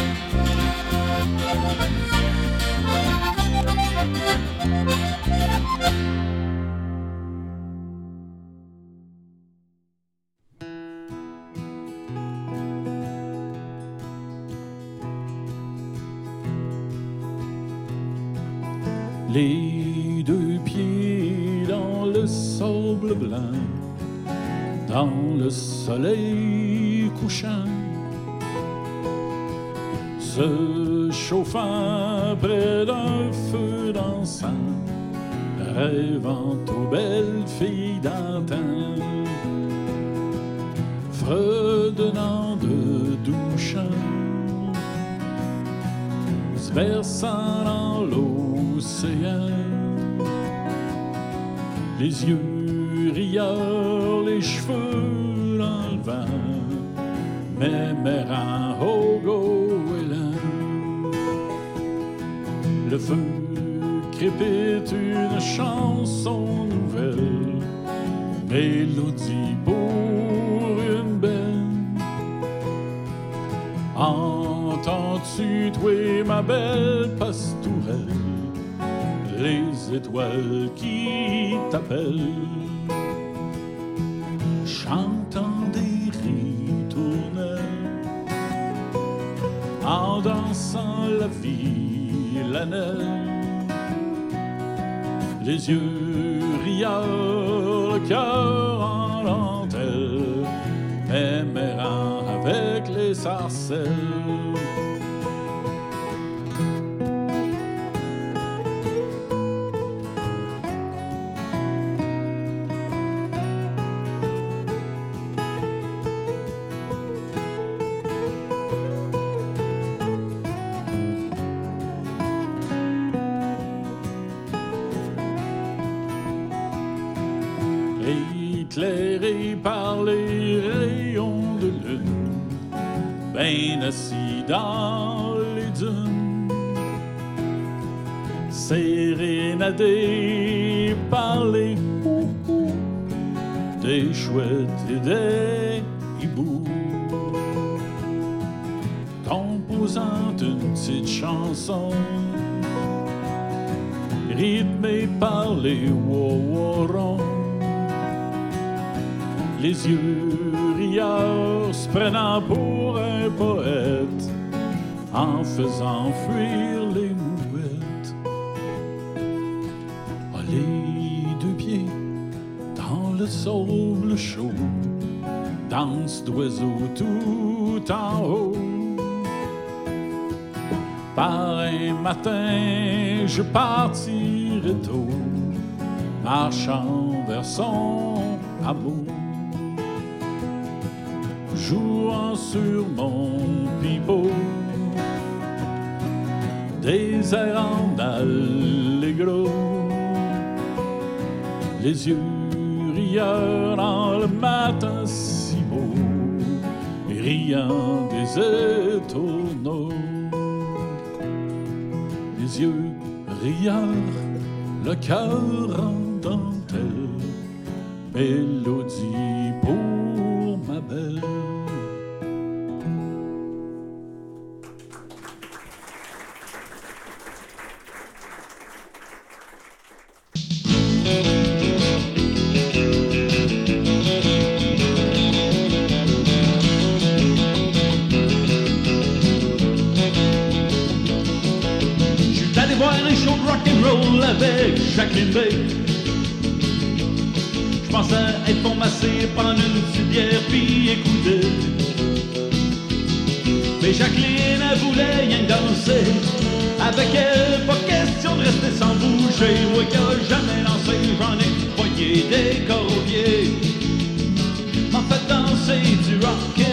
U: Les deux pieds dans le sable blanc, dans le soleil se chauffant près d'un feu dansant, rêvant aux belles filles d'antan, fredonnant de doux chants, se versant dans l'océan, les yeux mémérant au goéland. Le feu crépite une chanson nouvelle, mélodie pour une belle. Entends-tu, toi, ma belle pastourelle, les étoiles qui t'appellent, les yeux rieurs, le cœur en dentelle, mémérant avec les sarcelles. Bien assis dans les dunes, par les coucous des chouettes et des hiboux, composant une petite chanson rythmée par les wow les yeux se prenant pour un poète en faisant fuir les mouettes. Ah, les deux pieds dans le sable chaud, danse d'oiseaux tout en haut. Par un matin, je partirai tôt, marchant vers son amour. Jouant sur mon pipeau. Des airs en allegro, les yeux rieurs dans le matin si beau, et riant des étourneaux. Les yeux rieurs, le cœur en dentelle, mélodie jamais dansé, j'en ai poigné des corps aux pieds. M'en fait danser du rock'n'roll,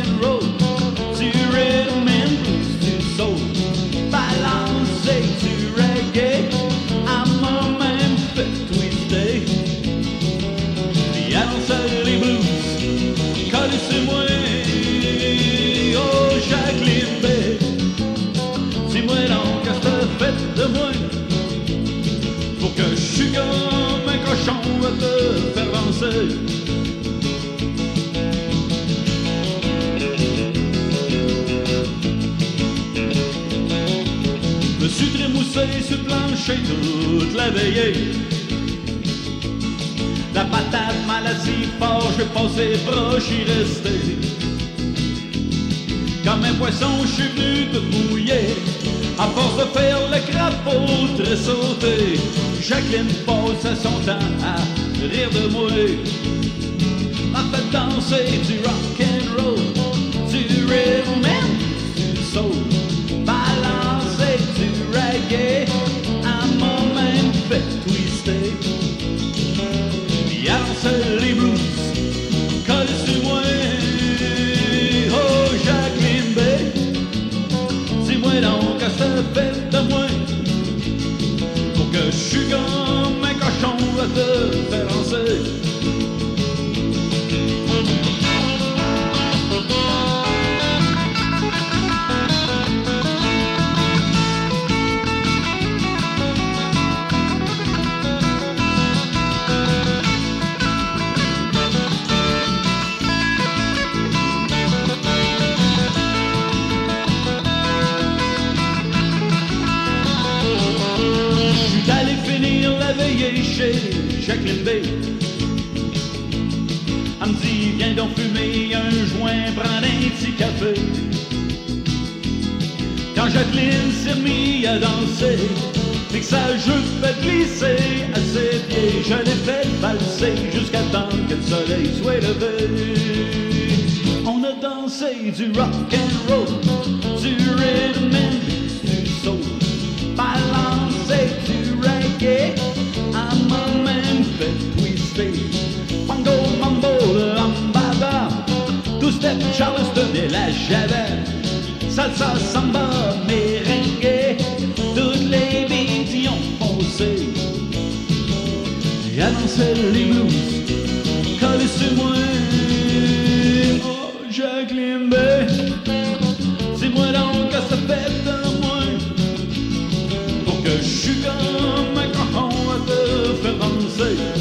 U: te faire Me suis trémoussé sur le plancher toute la veillée. La patate maladie fort, je passé proche y rester. Comme un poisson, je suis venu tout mouillé À force de faire le crapaud très sauté Jacqueline passe son temps à rire de moi. M'a fait danser du rock and roll Du rhythm and du soul. Balancer du reggae À m'a même fait twister Bay. Elle viens donc fumer un joint, prendre un petit café. Quand Jacqueline s'est mise à danser, et que sa jupe à ses pieds, je l'ai fait valser jusqu'à temps que le soleil soit levé. On a dansé du rock and roll, du rhythm and du soul, balancé du reggae, step charleston et la javel, salsa, samba, merengue, toutes les vies ont foncé. Annoncé les blues, collé sur moi. Oh, Jacqueline Bay, dis-moi donc que ça fait de moi. Pour que je suis comme un cochon à te faire danser.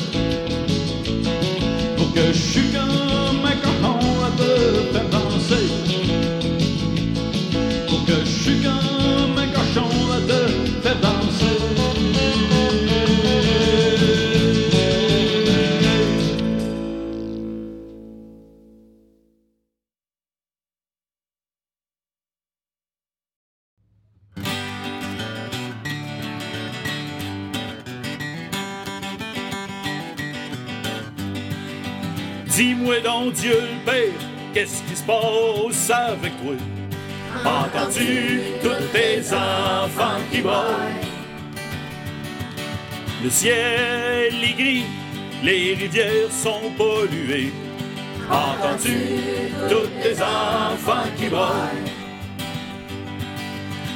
U: Passe avec toi? Entends-tu tous tes enfants qui braillent? Le ciel est gris, les rivières sont polluées.
T: Entends-tu tous tes enfants qui braillent?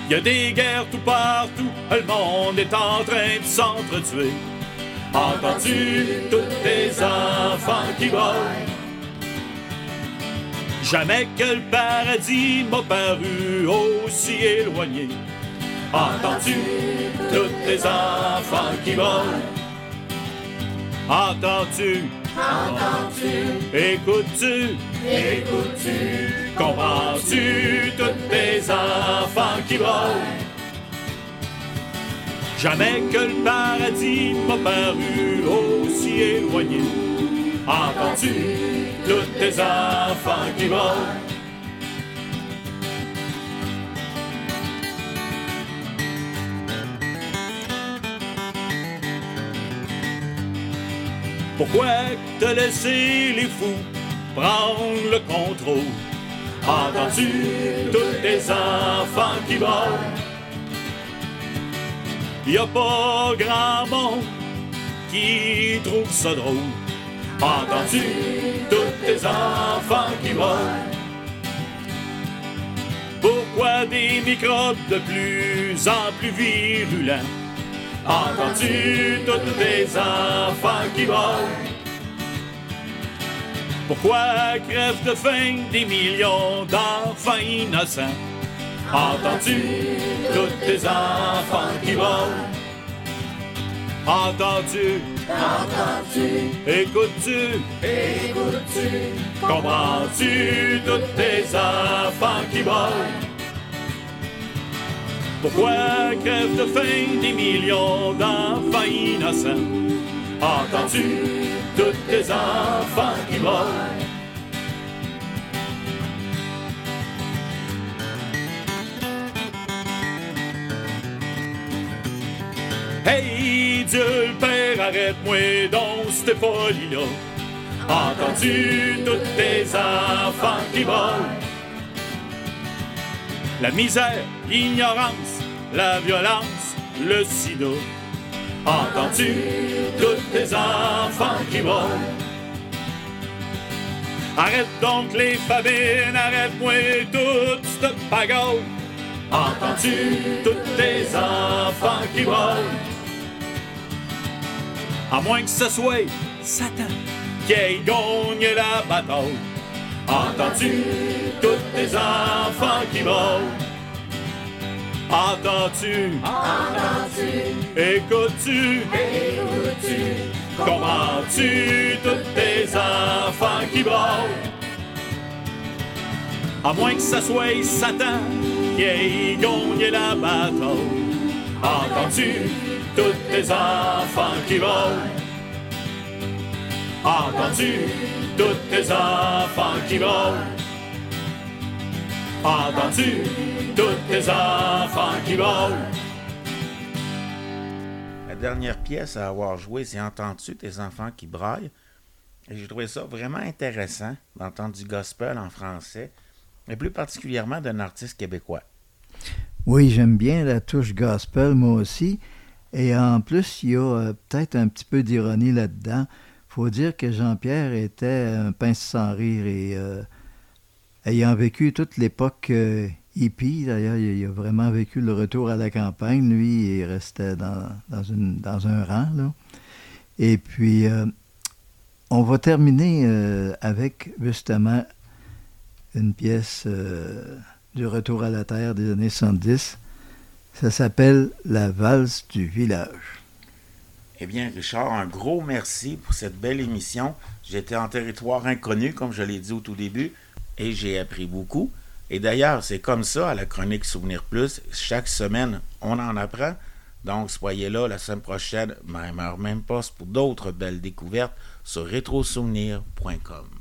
T: Y a des guerres tout partout, le monde est en train de s'entretuer. Entends-tu tous tes enfants qui braillent? Jamais que le paradis m'a paru aussi éloigné. Entends-tu tous tes enfants qui braillent? Entends-tu?
V: Entends-tu?
T: Écoutes-tu?
V: Écoutes-tu?
T: Comprends-tu tous tes enfants qui braillent? Jamais que le paradis m'a paru aussi éloigné. Entends-tu tous tes enfants qui braillent? Pourquoi te laisser les fous prendre le contrôle? Entends-tu tous tes enfants qui braillent? Y a pas grand monde qui trouve ça drôle. Entends-tu tous tes enfants qui braillent? Pourquoi des microbes de plus en plus virulents? Entends-tu tous tes enfants qui braillent? Pourquoi crèvent de faim des millions d'enfants innocents? Entends-tu tous tes enfants qui braillent? Entends-tu?
V: Entends-tu?
T: Écoutes-tu?
V: Écoutes-tu?
T: Comprends-tu tous tes enfants qui braillent? Pourquoi crèvent de faim des millions d'enfants innocents? Entends-tu tous tes enfants qui braillent? Hey, Dieu le Père, arrête-moi donc cette folie-là. Entends-tu tous tes enfants qui braillent? La misère, l'ignorance, la violence, le sida. Entends-tu tous tes enfants qui braillent? Arrête donc les famines, arrête-moi toute cette pagaille. Entends-tu tous tes enfants qui braillent? À moins que ce soit Satan qui ait gagné la bataille. Entends-tu tous tes enfants qui braillent? Entends-tu?
V: Entends-tu?
T: Écoutes-tu?
V: Écoutes-tu?
T: Comprends-tu tous tes enfants qui braillent? À moins que ce soit Satan qui ait gagné la bataille. Entends-tu? Tous tes enfants qui braillent? Entends-tu? Tous tes enfants qui braillent? Entends-tu? Tous tes enfants qui braillent?
P: La dernière pièce à avoir joué, c'est Entends-tu tes enfants qui braillent? Et j'ai trouvé ça vraiment intéressant d'entendre du gospel en français, et plus particulièrement d'un artiste québécois.
Q: Oui, j'aime bien la touche gospel, moi aussi. Et en plus, il y a euh, peut-être un petit peu d'ironie là-dedans. faut dire que Jean-Pierre était un pince sans rire et euh, ayant vécu toute l'époque euh, hippie, d'ailleurs, il, a vraiment vécu le retour à la campagne, lui, il restait dans, un rang. Là. Et puis, on va terminer avec justement une pièce du retour à la terre des années 70. Ça s'appelle La valse du village.
P: Eh bien, Richard, un gros merci pour cette belle émission. J'étais en territoire inconnu, comme je l'ai dit au tout début, et j'ai appris beaucoup. Et d'ailleurs, c'est comme ça à la chronique Souvenir Plus. Chaque semaine, on en apprend. Donc, soyez là la semaine prochaine, même heure, même poste, pour d'autres belles découvertes sur rétrosouvenir.com.